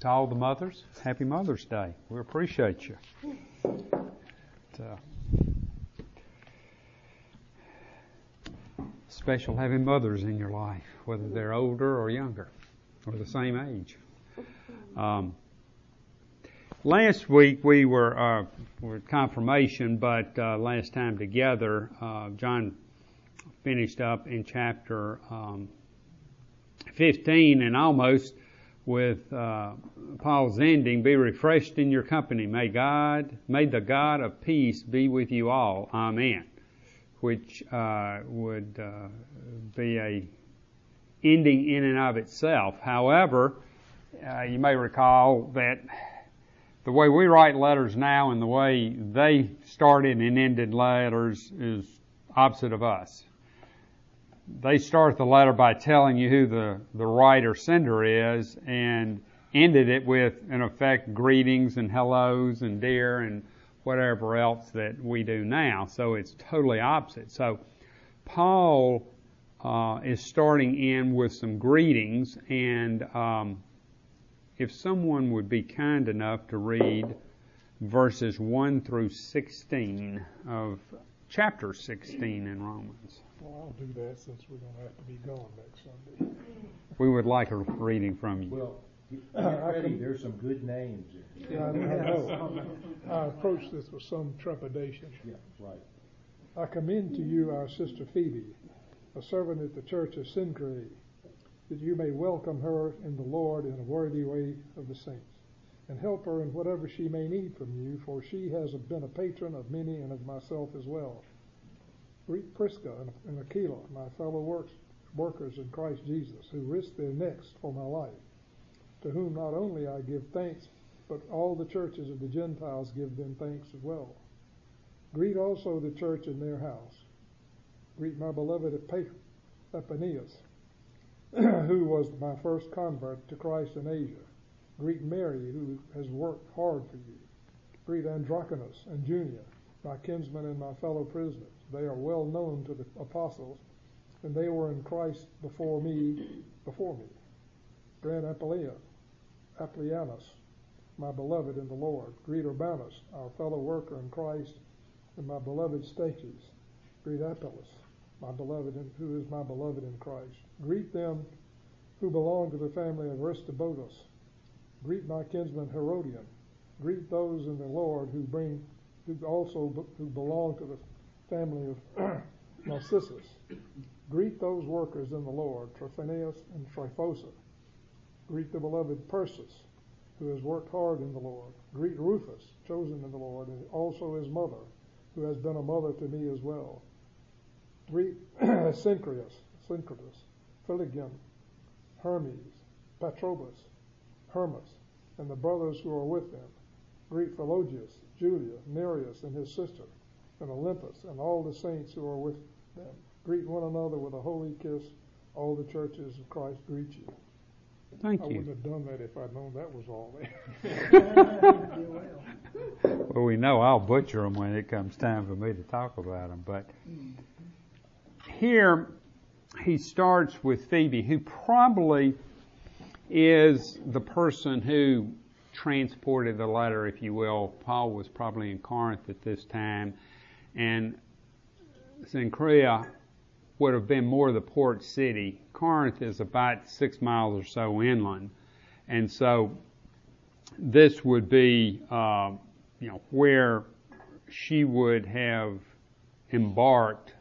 to all the mothers, happy Mother's Day. We appreciate you. Uh, special having mothers in your life, whether they're older or younger or the same age. Um, last week we were, uh, were confirmation, but uh, last time together, uh, John finished up in chapter um, 15 and almost with uh, Paul's ending, be refreshed in your company. May God, may the God of peace be with you all. Amen. Which uh, would uh, be a ending in and of itself. However, uh, you may recall that the way we write letters now and the way they started and ended letters is opposite of us they start the letter by telling you who the, the writer sender is and ended it with, in effect, greetings and hellos and dear and whatever else that we do now. So it's totally opposite. So Paul uh, is starting in with some greetings, and um, if someone would be kind enough to read verses 1 through 16 of chapter 16 in Romans. Well, I'll do that since we're going to have to be gone next Sunday. We would like a reading from you. Well, get uh, ready, there's some good names there. Yeah, I I know. I approach this with some trepidation. Yeah, right. I commend to you our sister Phoebe, a servant at the church of Cenchreae, that you may welcome her in the Lord in a worthy way of the saints, and help her in whatever she may need from you, for she has been a patron of many and of myself as well. Greet Prisca and Aquila, my fellow works, workers in Christ Jesus, who risked their necks for my life, to whom not only I give thanks, but all the churches of the Gentiles give them thanks as well. Greet also the church in their house. Greet my beloved Epaenetus, who was my first convert to Christ in Asia. Greet Mary, who has worked hard for you. Greet Andronicus and Junia, my kinsmen and my fellow prisoners. They are well known to the apostles, and they were in Christ before me, before me. Grant Apollia, Apollianus, my beloved in the Lord. Greet Urbanus, our fellow worker in Christ, and my beloved Stachys. Greet Apelles, my beloved, in, who is my beloved in Christ. Greet them who belong to the family of Aristobulus. Greet my kinsman Herodion. Greet those in the Lord who bring, who also who belong to the family of Narcissus. Greet those workers in the Lord, Trophimus and Tryphosa. Greet the beloved Persis, who has worked hard in the Lord. Greet Rufus, chosen in the Lord, and also his mother, who has been a mother to me as well. Greet Syncritus, Syncritus, Philogum, Hermes, Patrobas, Hermas, and the brothers who are with them. Greet Philologus, Julia, Nereus, and his sister and Olympas, and all the saints who are with them. Greet one another with a holy kiss. All the churches of Christ greet you. Thank I you. I wouldn't have done that if I'd known that was all there. Well, we know I'll butcher them when it comes time for me to talk about them, but here he starts with Phoebe, who probably is the person who transported the letter, if you will. Paul was probably in Corinth at this time, and Cenchreae would have been more the port city. Corinth is about six miles or so inland, and so this would be, uh, you know, where she would have embarked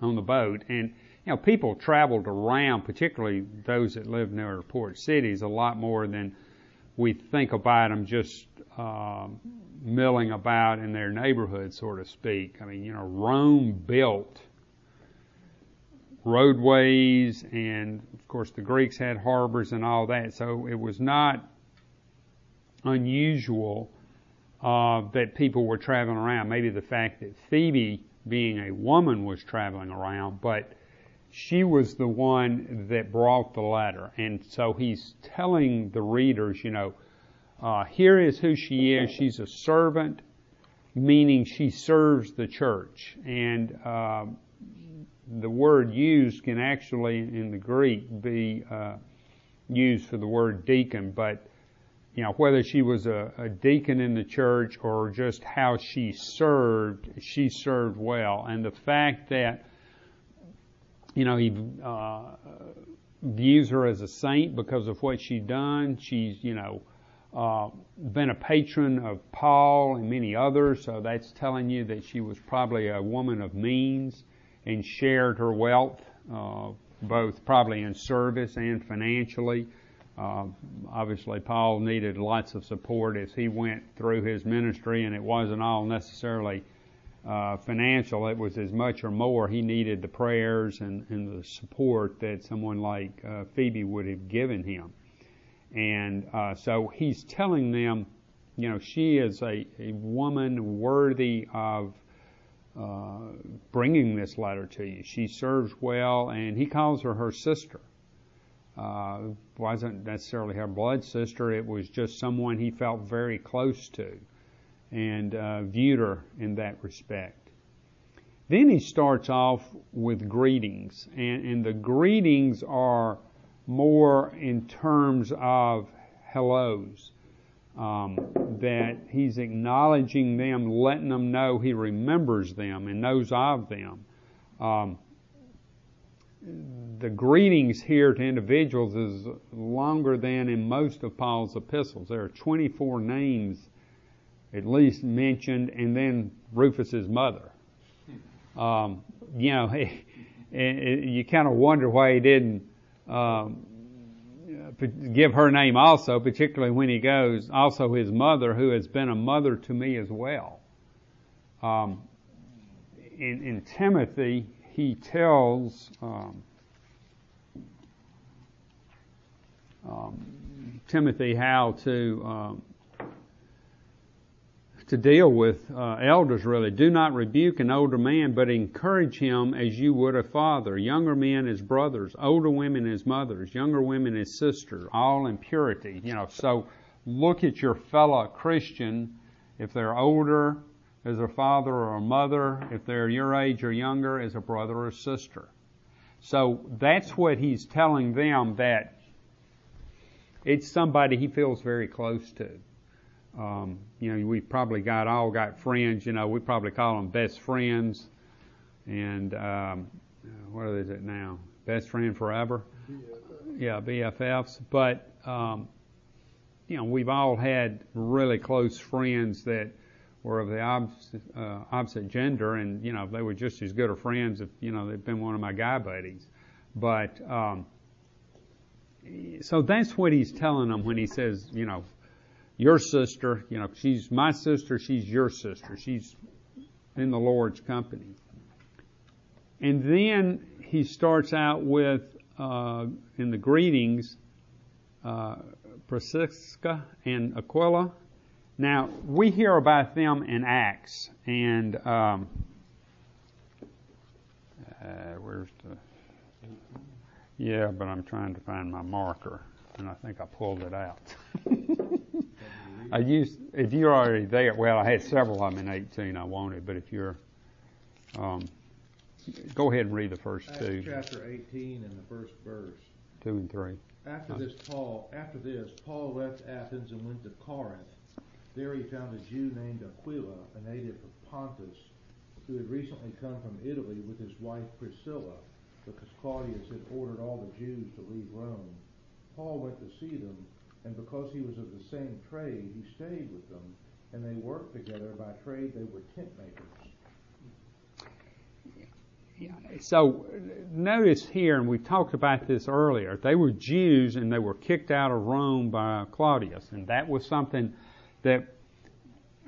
on the boat. And, you know, people traveled around, particularly those that lived near port cities, a lot more than we think about them just uh, milling about in their neighborhood, so to speak. I mean, you know, Rome built roadways, and of course the Greeks had harbors and all that, so it was not unusual uh, that people were traveling around. Maybe the fact that Phoebe, being a woman, was traveling around, but she was the one that brought the letter. And so he's telling the readers, you know, uh, here is who she is. She's a servant, meaning she serves the church. And uh, the word used can actually, in the Greek, be uh, used for the word deacon, but you know, whether she was a, a deacon in the church or just how she served, she served well. And the fact that, you know, he uh, views her as a saint because of what she's done. She's, you know, uh, been a patron of Paul and many others, so that's telling you that she was probably a woman of means and shared her wealth, uh, both probably in service and financially. Uh, obviously, Paul needed lots of support as he went through his ministry, and it wasn't all necessarily uh, financial. It was as much or more he needed the prayers and, and the support that someone like uh, Phoebe would have given him. And uh, so he's telling them, you know, she is a, a woman worthy of uh, bringing this letter to you. She serves well, and he calls her her sister. Uh, wasn't necessarily her blood sister. It was just someone he felt very close to, and uh, viewed her in that respect. Then he starts off with greetings, and, and the greetings are more in terms of hellos. Um, that he's acknowledging them, letting them know he remembers them and knows of them. Um, the greetings here to individuals is longer than in most of Paul's epistles. There are 24 names at least mentioned, and then Rufus's mother. Um, you know, you kind of wonder why he didn't um, give her name also, particularly when he goes, also his mother, who has been a mother to me as well. Um, in, in, Timothy, he tells um, um, Timothy how to um, to deal with uh, elders really. Do not rebuke an older man, but encourage him as you would a father. Younger men as brothers, older women as mothers, younger women as sisters, all in purity. You know, so look at your fellow Christian, if they're older, as a father or a mother, if they're your age or younger, as a brother or sister. So that's what he's telling them that it's somebody he feels very close to. Um, you know, we probably got all got friends. You know, we probably call them best friends, and um, what is it now? Best friend forever. BFF. Yeah, BFFs. But um, you know, we've all had really close friends that were of the opposite, uh, opposite gender, and you know, they were just as good of friends if you know they'd been one of my guy buddies. But um, so that's what he's telling them when he says, you know, your sister, you know, she's my sister, she's your sister. She's in the Lord's company. And then he starts out with, uh, in the greetings, uh, and Aquila. Now, we hear about them in Acts, and um, uh, where's the. Yeah, but I'm trying to find my marker, and I think I pulled it out. I used, if you're already there, well, I had several of them in 18 I wanted, but if you're, um, go ahead and read the first Acts two. chapter 18 and the first verse. Two and three. After this, Paul, after this, Paul left Athens and went to Corinth. There he found a Jew named Aquila, a native of Pontus, who had recently come from Italy with his wife Priscilla, because Claudius had ordered all the Jews to leave Rome. Paul went to see them and because he was of the same trade, he stayed with them, and they worked together. By trade, they were tent makers. So notice here, and we talked about this earlier, they were Jews and they were kicked out of Rome by Claudius. And that was something that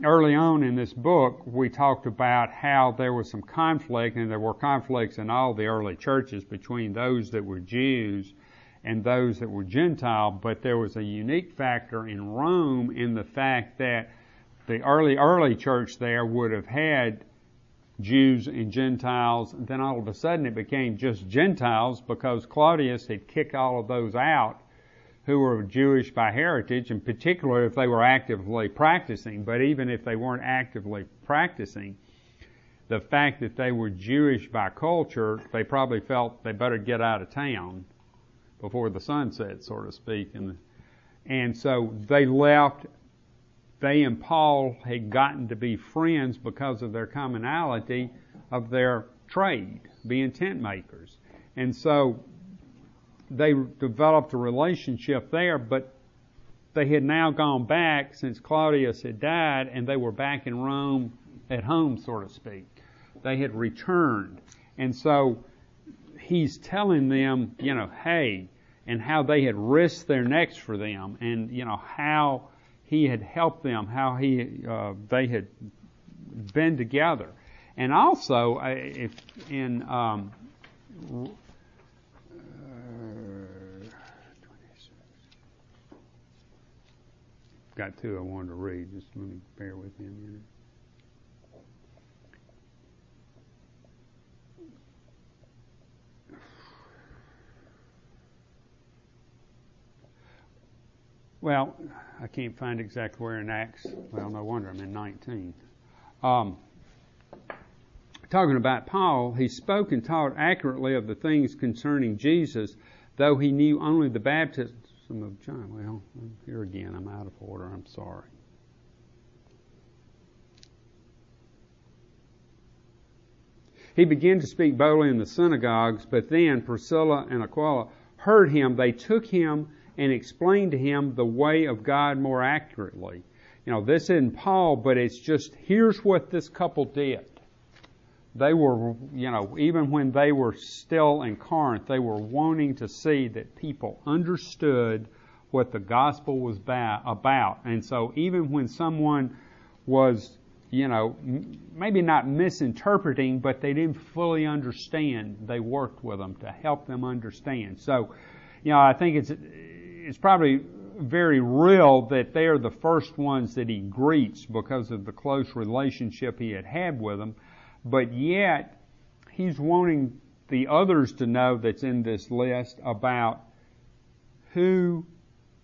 early on in this book we talked about how there was some conflict, and there were conflicts in all the early churches between those that were Jews and those that were Gentile, but there was a unique factor in Rome in the fact that the early, early church there would have had Jews and Gentiles, and then all of a sudden it became just Gentiles because Claudius had kicked all of those out who were Jewish by heritage, and particularly if they were actively practicing. But even if they weren't actively practicing, the fact that they were Jewish by culture, they probably felt they better get out of town before the sun sets, so to speak. And And so they left. They and Paul had gotten to be friends because of their commonality of their trade, being tent makers. And so they developed a relationship there, but they had now gone back since Claudius had died and they were back in Rome at home, so to speak. They had returned. And so he's telling them, you know, hey, and how they had risked their necks for them, and you know how he had helped them, how he uh, they had been together, and also if in um, uh, got two I wanted to read. Just let me bear with me a minute. Well, I can't find exactly where in Acts. Well, no wonder I'm in 19. Um, talking about Paul, he spoke and taught accurately of the things concerning Jesus, though he knew only the baptism of John. Well, here again, I'm out of order. I'm sorry. He began to speak boldly in the synagogues, but then Priscilla and Aquila heard him. They took him and explain to him the way of God more accurately. You know, this isn't Paul, but it's just here's what this couple did. They were, you know, even when they were still in Corinth, they were wanting to see that people understood what the gospel was about. And so even when someone was, you know, maybe not misinterpreting, but they didn't fully understand, they worked with them to help them understand. So, you know, I think it's it's probably very real that they are the first ones that he greets because of the close relationship he had had with them. But yet, he's wanting the others to know that's in this list about who,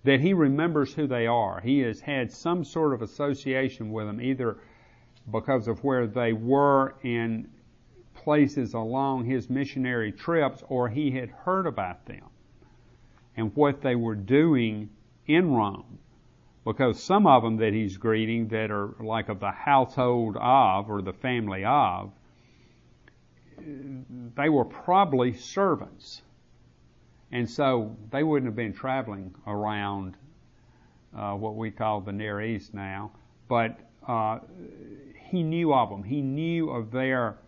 that he remembers who they are. He has had some sort of association with them, either because of where they were in places along his missionary trips or he had heard about them and what they were doing in Rome. Because some of them that he's greeting that are like of the household of or the family of, they were probably servants. And so they wouldn't have been traveling around uh, what we call the Near East now. But uh, he knew of them. He knew of their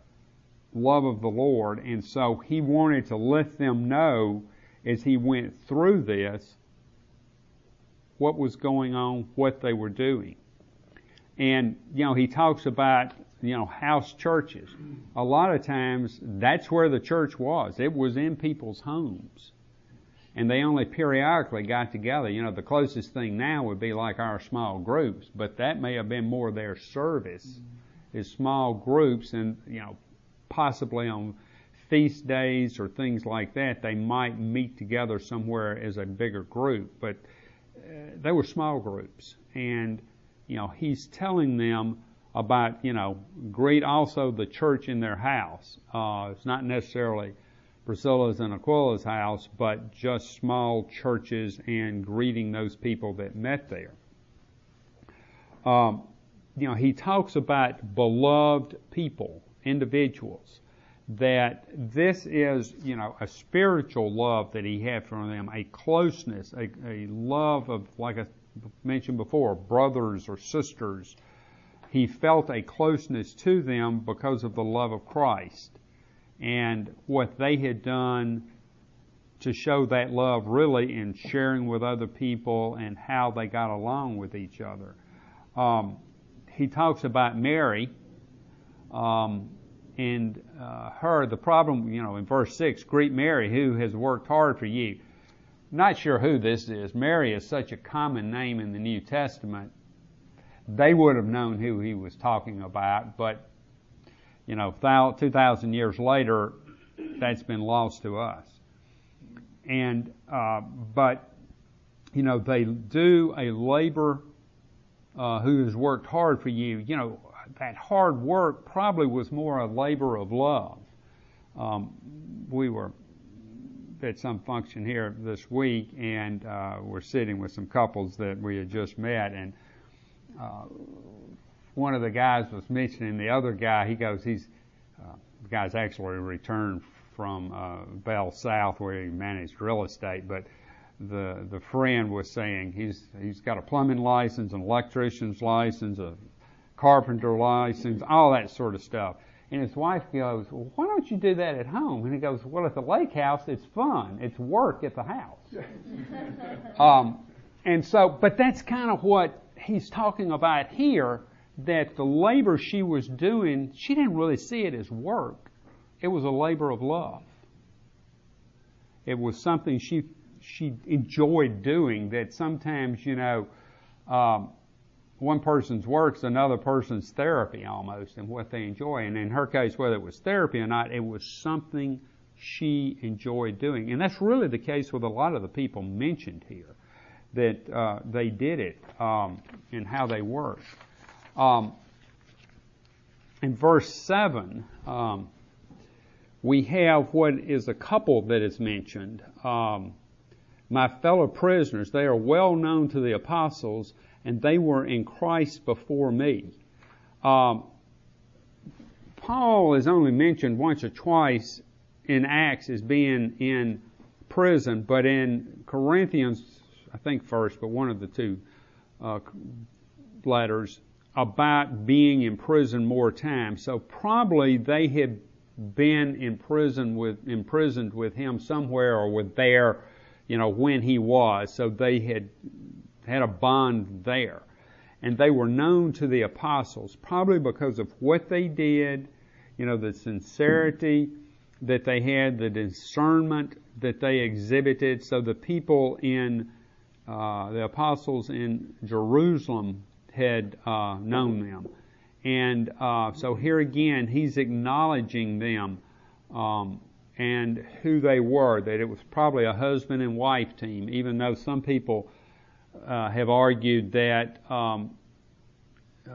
love of the Lord. And so he wanted to let them know as he went through this what was going on, what they were doing. And, you know, he talks about, you know, house churches. A lot of times that's where the church was. It was in people's homes. And they only periodically got together. You know, the closest thing now would be like our small groups, but that may have been more their service is small groups and, you know, possibly on feast days or things like that, they might meet together somewhere as a bigger group, but uh, they were small groups. And, you know, he's telling them about, you know, greet also the church in their house. Uh, it's not necessarily Priscilla's and Aquila's house, but just small churches and greeting those people that met there. Um, you know, he talks about beloved people, individuals that this is, you know, a spiritual love that he had for them, a closeness, a, a love of, like I mentioned before, brothers or sisters. He felt a closeness to them because of the love of Christ and what they had done to show that love really in sharing with other people and how they got along with each other. Um, he talks about Mary. Um, and uh, her, the problem, you know, in verse 6, greet Mary who has worked hard for you. Not sure who this is. Mary is such a common name in the New Testament. They would have known who he was talking about, but, you know, 2,000 years later, that's been lost to us. And, uh, but, you know, they do a labor uh, who has worked hard for you. You know, that hard work probably was more a labor of love. Um, we were at some function here this week, and uh, we're sitting with some couples that we had just met, and uh, one of the guys was mentioning the other guy. He goes, he's uh, the guy's actually returned from uh, Bell South where he managed real estate, but the the friend was saying he's he's got a plumbing license, an electrician's license, a carpenter license, all that sort of stuff. And his wife goes, well, why don't you do that at home? And he goes, well, at the lake house, it's fun. It's work at the house. um, and so, but that's kind of what he's talking about here, that the labor she was doing, she didn't really see it as work. It was a labor of love. It was something she, she enjoyed doing that sometimes, you know, um, one person's work's another person's therapy almost and what they enjoy. And in her case, whether it was therapy or not, it was something she enjoyed doing. And that's really the case with a lot of the people mentioned here, that uh, they did it um, and how they worked. Um, in verse 7, um, we have what is a couple that is mentioned. Um, my fellow prisoners, they are well known to the apostles and they were in Christ before me. Um, Paul is only mentioned once or twice in Acts as being in prison, but in Corinthians, I think first, but one of the two uh, letters about being in prison more times. So probably they had been in prison with imprisoned with him somewhere or with there, you know, when he was. So they had had a bond there. And they were known to the apostles, probably because of what they did, you know, the sincerity that they had, the discernment that they exhibited. So the people in, uh, the apostles in Jerusalem had uh, known them. And uh, so here again, he's acknowledging them um, and who they were, that it was probably a husband and wife team, even though some people uh, have argued that um, uh,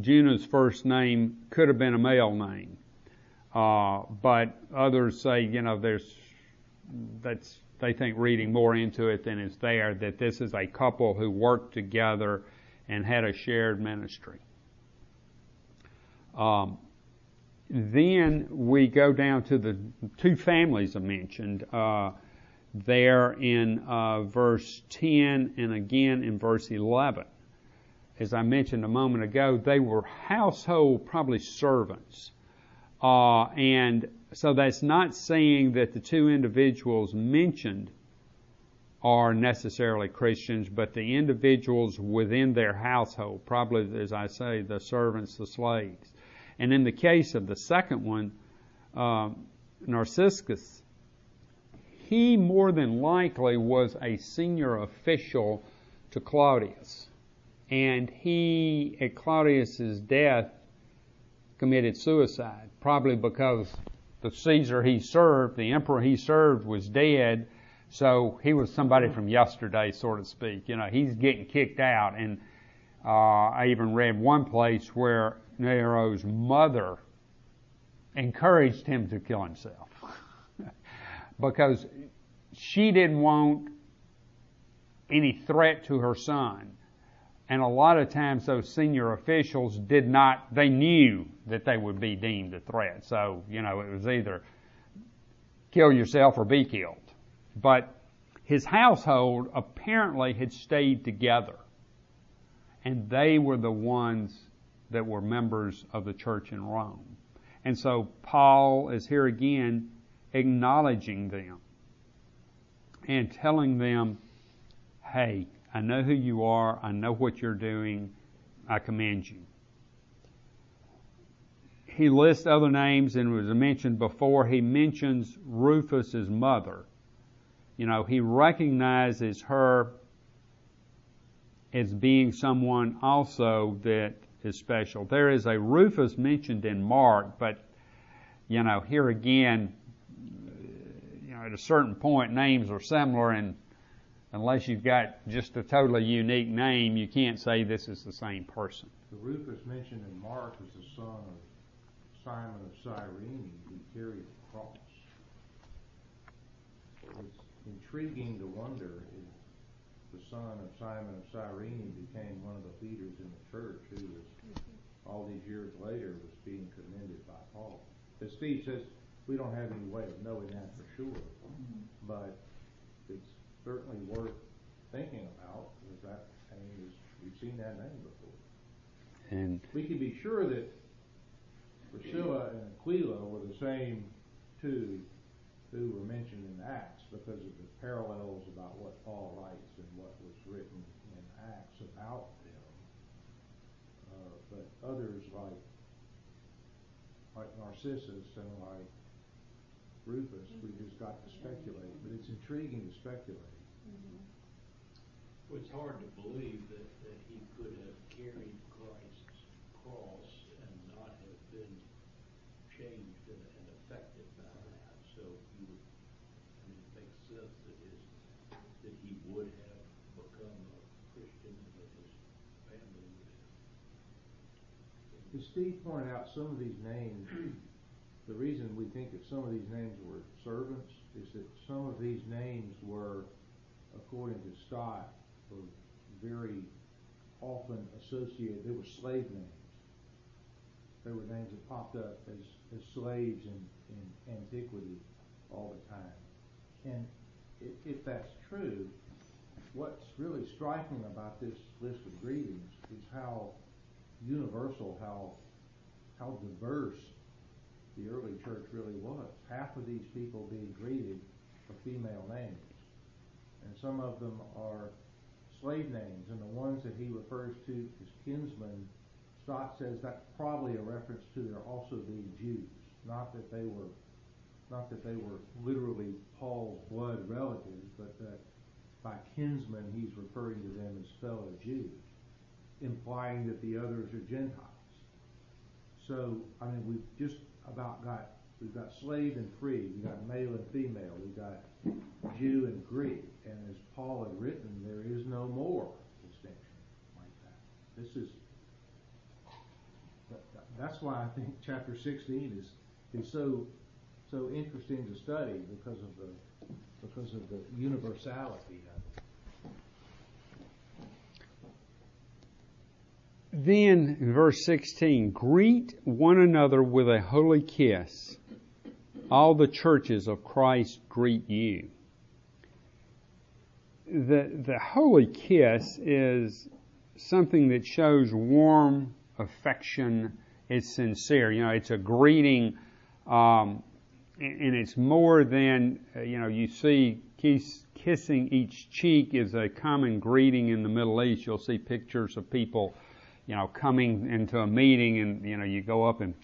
Junah's first name could have been a male name, uh, but others say you know there's that's they think reading more into it than is there that this is a couple who worked together and had a shared ministry. Um, then we go down to the two families I mentioned. Uh, there in uh, verse 10 and again in verse 11. As I mentioned a moment ago, they were household, probably servants. Uh, and so that's not saying that the two individuals mentioned are necessarily Christians, but the individuals within their household, probably, as I say, the servants, the slaves. And in the case of the second one, uh, Narcissus, he more than likely was a senior official to Claudius. And he, at Claudius's death, committed suicide, probably because the Caesar he served, the emperor he served, was dead. So he was somebody from yesterday, so to speak. You know, he's getting kicked out. And uh, I even read one place where Nero's mother encouraged him to kill himself because she didn't want any threat to her son. And a lot of times those senior officials did not, they knew that they would be deemed a threat. So, you know, it was either kill yourself or be killed. But his household apparently had stayed together. And they were the ones that were members of the church in Rome. And so Paul is here again acknowledging them and telling them, hey, I know who you are, I know what you're doing, I commend you. He lists other names and was mentioned before. He mentions Rufus's mother. You know, he recognizes her as being someone also that is special. There is a Rufus mentioned in Mark, but you know, here again, at a certain point, names are similar, and unless you've got just a totally unique name, you can't say this is the same person. The Rufus mentioned in Mark is the son of Simon of Cyrene who carried the cross. It's intriguing to wonder if the son of Simon of Cyrene became one of the leaders in the church who was, all these years later, was being commended by Paul. As Steve says, we don't have any way of knowing that for sure, but it's certainly worth thinking about because that name is, we've seen that name before. And We can be sure that Priscilla and Aquila were the same two who were mentioned in Acts because of the parallels about what Paul writes and what was written in Acts about them. Uh, but others like like Narcissus and like Rufus, we just got to speculate. But it's intriguing to speculate. Mm-hmm. Well, It's hard to believe that, that he could have carried Christ's cross and not have been changed and, and affected by that. So you would, I mean, it makes sense that his, that he would have become a Christian and that his family would have. As Steve pointed out, some of these names, the reason we think that some of these names were servants is that some of these names were, according to Stott, were very often associated, they were slave names. They were names that popped up as, as slaves in, in antiquity all the time. And if, if that's true, what's really striking about this list of greetings is how universal, how how diverse the early church really was. Half of these people being greeted are female names, and some of them are slave names, and the ones that he refers to as kinsmen, Stott says that's probably a reference to their also being Jews, not that they were not that they were literally Paul's blood relatives, but that by kinsmen he's referring to them as fellow Jews, implying that the others are Gentiles. So, I mean, we've just about got, we've got slave and free, we've got male and female, we've got Jew and Greek, and as Paul had written, there is no more distinction like that. This is, that- that- that's why I think chapter sixteen is, is so, so interesting to study because of the, because of the universality of it. Then in verse 16, greet one another with a holy kiss. All the churches of Christ greet you. The, the holy kiss is something that shows warm affection. It's sincere. You know, it's a greeting, um, and it's more than, uh, you know, you see kiss, kissing each cheek is a common greeting in the Middle East. You'll see pictures of people you know, coming into a meeting and, you know, you go up and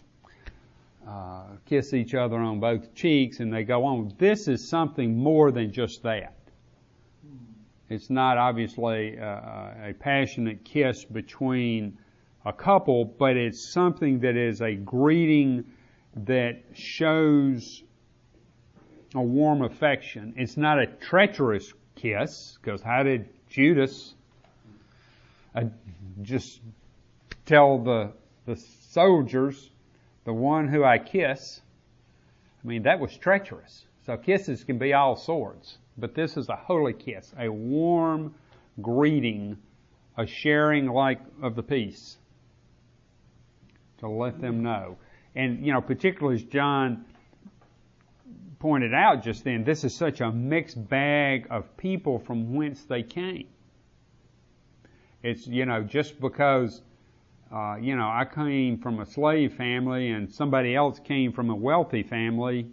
uh, kiss each other on both cheeks and they go on. This is something more than just that. It's not obviously uh, a passionate kiss between a couple, but it's something that is a greeting that shows a warm affection. It's not a treacherous kiss, because how did Judas uh, just tell the the soldiers, the one who I kiss. I mean, that was treacherous. So kisses can be all sorts, but this is a holy kiss, a warm greeting, a sharing like of the peace to let them know. And you know, particularly as John pointed out just then, this is such a mixed bag of people from whence they came. It's, you know, just because uh, you know, I came from a slave family and somebody else came from a wealthy family,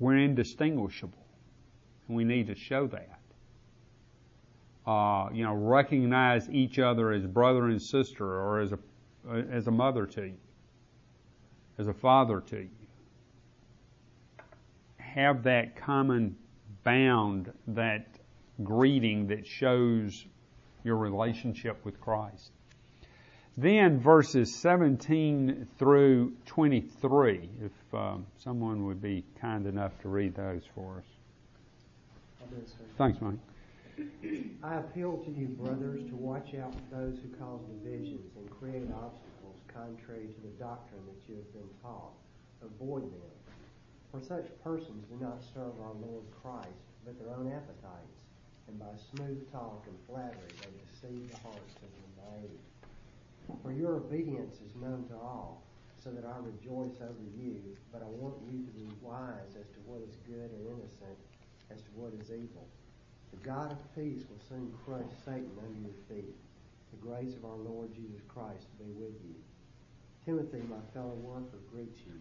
we're indistinguishable. And we need to show that. Uh, you know, recognize each other as brother and sister or as a, as a mother to you, as a father to you. Have that common bound, that greeting that shows your relationship with Christ. Then verses 17 through 23, if um, someone would be kind enough to read those for us. Thanks, Mike. I appeal to you, brothers, to watch out for those who cause divisions and create obstacles contrary to the doctrine that you have been taught. Avoid them. For such persons do not serve our Lord Christ, but their own appetites, and by smooth talk and flattery they deceive the hearts of the naive. For your obedience is known to all, so that I rejoice over you, but I want you to be wise as to what is good and innocent as to what is evil. The God of peace will soon crush Satan under your feet. The grace of our Lord Jesus Christ be with you. Timothy, my fellow worker, greets you.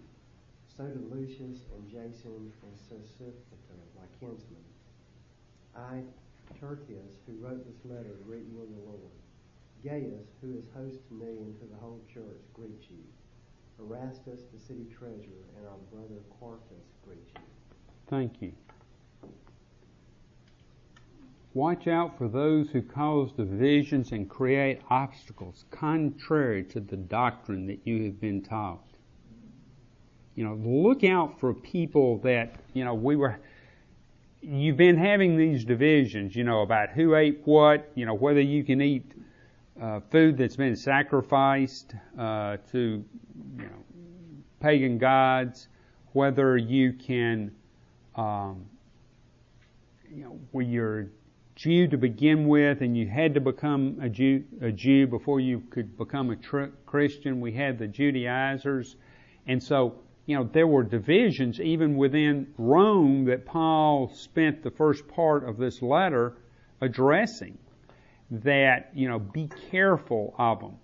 So do Lucius and Jason and Sosipater, my kinsmen. I, Tertius, who wrote this letter, greet you in the Lord. Gaius, who is host to me and to the whole church, greets you. Erastus, the city treasurer, and our brother Quartus greet you. Thank you. Watch out for those who cause divisions and create obstacles contrary to the doctrine that you have been taught. You know, look out for people that, you know, we were, you've been having these divisions, you know, about who ate what, you know, whether you can eat uh, food that's been sacrificed uh, to, you know, pagan gods, whether you can, um, you know, where you're Jew to begin with, and you had to become a Jew, a Jew before you could become a tr- Christian. We had the Judaizers, and so you know there were divisions even within Rome that Paul spent the first part of this letter addressing. That you know, be careful of them.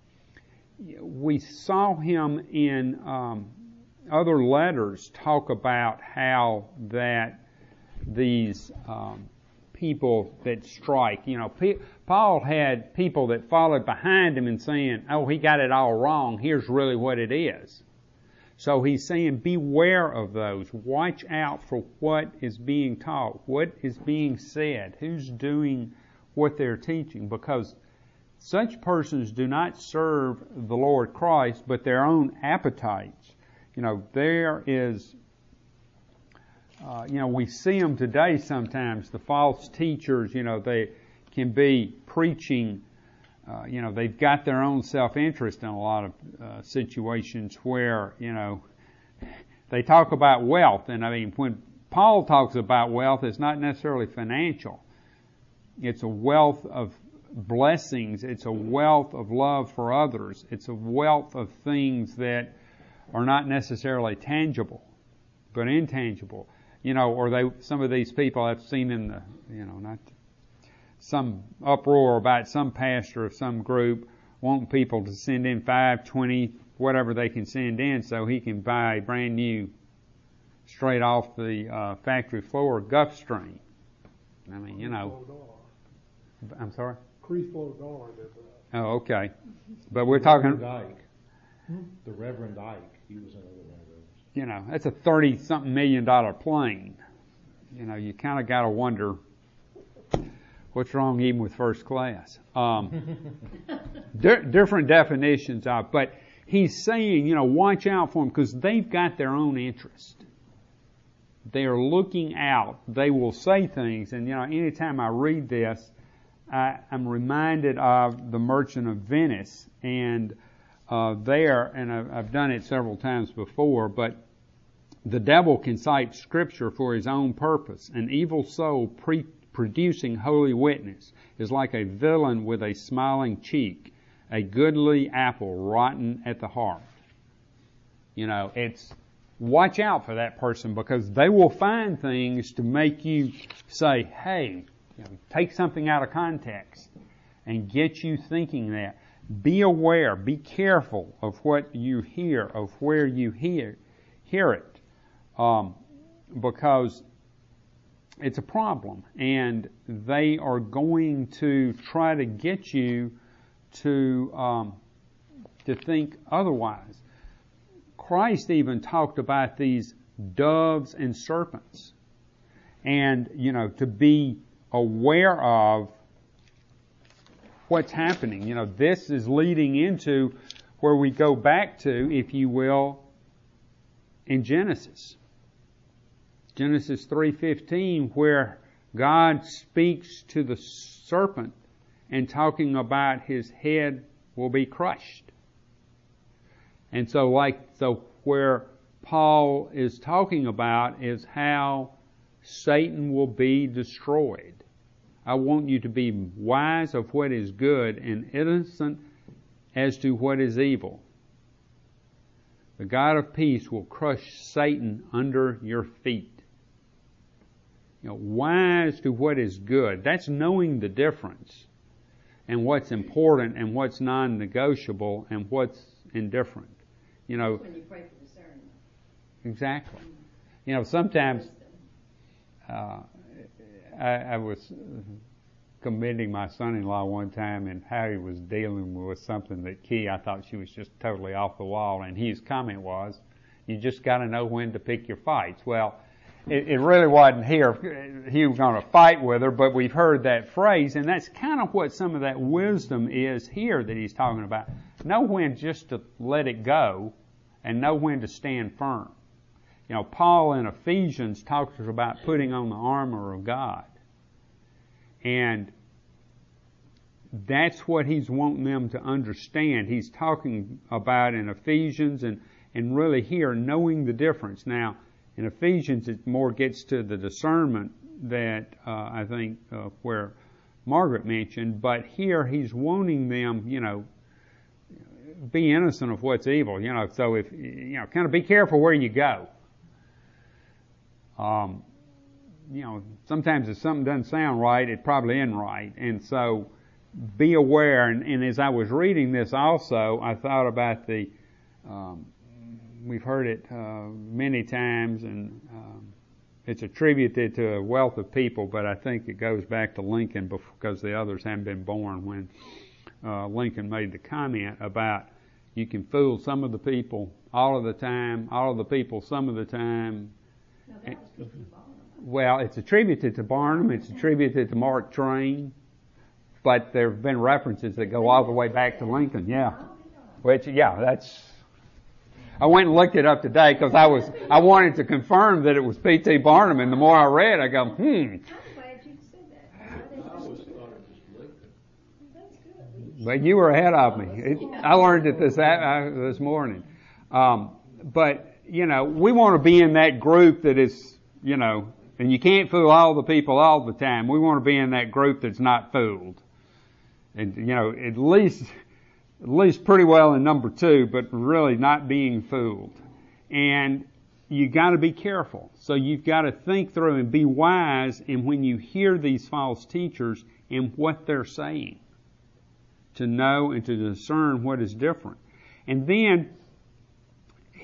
We saw him in um, other letters talk about how that these um, people that strike. You know, Paul had people that followed behind him and saying, "Oh, he got it all wrong. Here's really what it is." So he's saying, beware of those. Watch out for what is being taught, what is being said, who's doing what they're teaching, because such persons do not serve the Lord Christ, but their own appetites. You know, there is uh, you know, we see them today sometimes, the false teachers, you know, they can be preaching, uh, you know, they've got their own self-interest in a lot of uh, situations where, you know, they talk about wealth, and I mean, when Paul talks about wealth, it's not necessarily financial. It's a wealth of blessings. It's a wealth of love for others. It's a wealth of things that are not necessarily tangible, but intangible you know, or they, some of these people I've seen in the, you know, not some uproar about some pastor of some group wanting people to send in five, twenty, whatever they can send in so he can buy a brand new, straight off the uh, factory floor Gulfstream. I mean, you know. I'm sorry? Oh, okay. But we're talking. Ike. The Reverend Ike, he was another one you know, that's a 30 something million dollar plane. You know, you kind of got to wonder what's wrong even with first class. Um, di- different definitions of, but he's saying, you know, watch out for them because they've got their own interest. They are looking out. They will say things, and you know, anytime I read this, I, I'm reminded of the Merchant of Venice and uh, there, and I've, I've done it several times before, but the devil can cite scripture for his own purpose. An evil soul pre- producing holy witness is like a villain with a smiling cheek, a goodly apple rotten at the heart. You know, it's watch out for that person because they will find things to make you say, hey, you know, take something out of context and get you thinking that. Be aware, be careful of what you hear, of where you hear, hear it um, because it's a problem, and they are going to try to get you to um, to think otherwise. Christ even talked about these doves and serpents, and you know to be aware of what's happening. You know, this is leading into where we go back to, if you will, in Genesis. Genesis 3:15 where God speaks to the serpent and talking about his head will be crushed. And so like so where Paul is talking about is how Satan will be destroyed. I want you to be wise of what is good and innocent as to what is evil. The God of peace will crush Satan under your feet. You know, wise to what is good. That's knowing the difference and what's important and what's non-negotiable and what's indifferent. You know. When you pray for discernment. Exactly. You know, sometimes uh, I, I was commending my son-in-law one time and how he was dealing with something that Key, I thought she was just totally off the wall, and his comment was, "You just got to know when to pick your fights." Well, it, it really wasn't here. He was going to fight with her, but we've heard that phrase, and that's kind of what some of that wisdom is here that he's talking about. Know when just to let it go, and know when to stand firm. You know, Paul in Ephesians talks about putting on the armor of God. And that's what he's wanting them to understand. He's talking about in Ephesians and, and really here knowing the difference. Now, in Ephesians, it more gets to the discernment that uh, I think uh, where Margaret mentioned, but here he's wanting them, you know, be innocent of what's evil. You know, so if you know, kind of be careful where you go. Um, you know, sometimes if something doesn't sound right, it probably isn't right, and so be aware. And, and as I was reading this, also, I thought about the um, we've heard it uh, many times, and um, it's attributed to a wealth of people, but I think it goes back to Lincoln because the others hadn't been born when uh, Lincoln made the comment about you can fool some of the people all of the time, all of the people some of the time. No, that was P.T. Barnum. Well, it's attributed to Barnum, it's attributed to Mark Twain, but there have been references that go all the way back to Lincoln. Yeah, which yeah, that's I went and looked it up today because I was I wanted to confirm that it was P.T. Barnum, and the more I read, I go, hmm. I'm glad you said that. I always thought it was Lincoln. That's good. But you were ahead of me. It, I learned it this uh, this morning. Um, but you know, we want to be in that group that is, you know, and you can't fool all the people all the time. We want to be in that group that's not fooled, and you know, at least at least pretty well in number two, but really not being fooled. And you got to be careful. So you've got to think through and be wise in when you hear these false teachers and what they're saying to know and to discern what is different. And then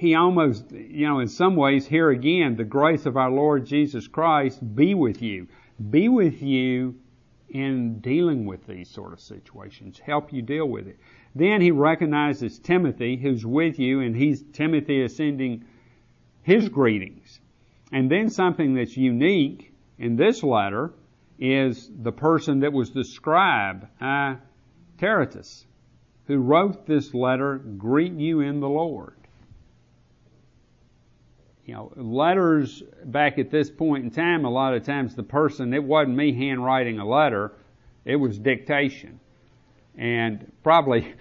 he almost, you know, in some ways, here again, the grace of our Lord Jesus Christ be with you. Be with you in dealing with these sort of situations. Help you deal with it. Then he recognizes Timothy, who's with you, and he's, Timothy is sending his greetings. And then something that's unique in this letter is the person that was the scribe, uh, Tertius, who wrote this letter, greet you in the Lord. You know, letters back at this point in time, a lot of times the person, it wasn't me handwriting a letter, it was dictation. And probably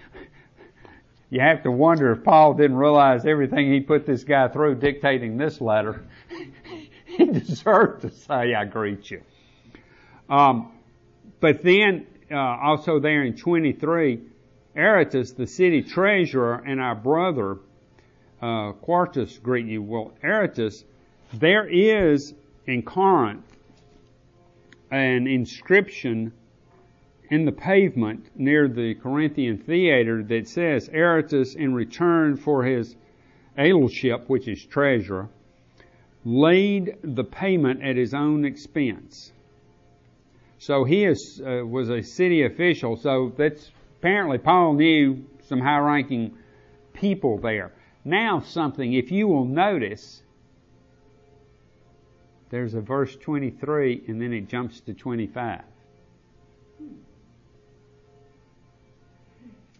you have to wonder if Paul didn't realize everything he put this guy through dictating this letter. he deserved to say, I greet you. Um, but then, uh, also there in 23, Erastus, the city treasurer, and our brother, uh, Quartus greet you. Well, Erastus, there is in Corinth an inscription in the pavement near the Corinthian theater that says Erastus in return for his aedileship, which is treasurer, laid the payment at his own expense. So he is, uh, was a city official, so that's apparently Paul knew some high ranking people there. Now something, if you will notice, there's a verse 23 and then it jumps to 25.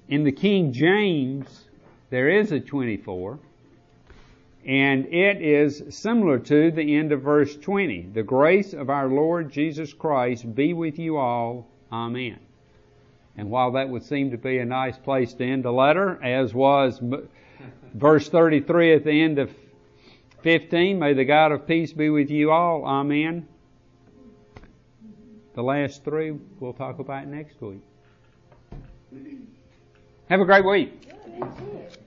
In the King James, there is a 24, and it is similar to the end of verse 20. The grace of our Lord Jesus Christ be with you all. Amen. And while that would seem to be a nice place to end a letter, as was Verse 33 at the end of 15, may the God of peace be with you all. Amen. The last three we'll talk about next week. Have a great week.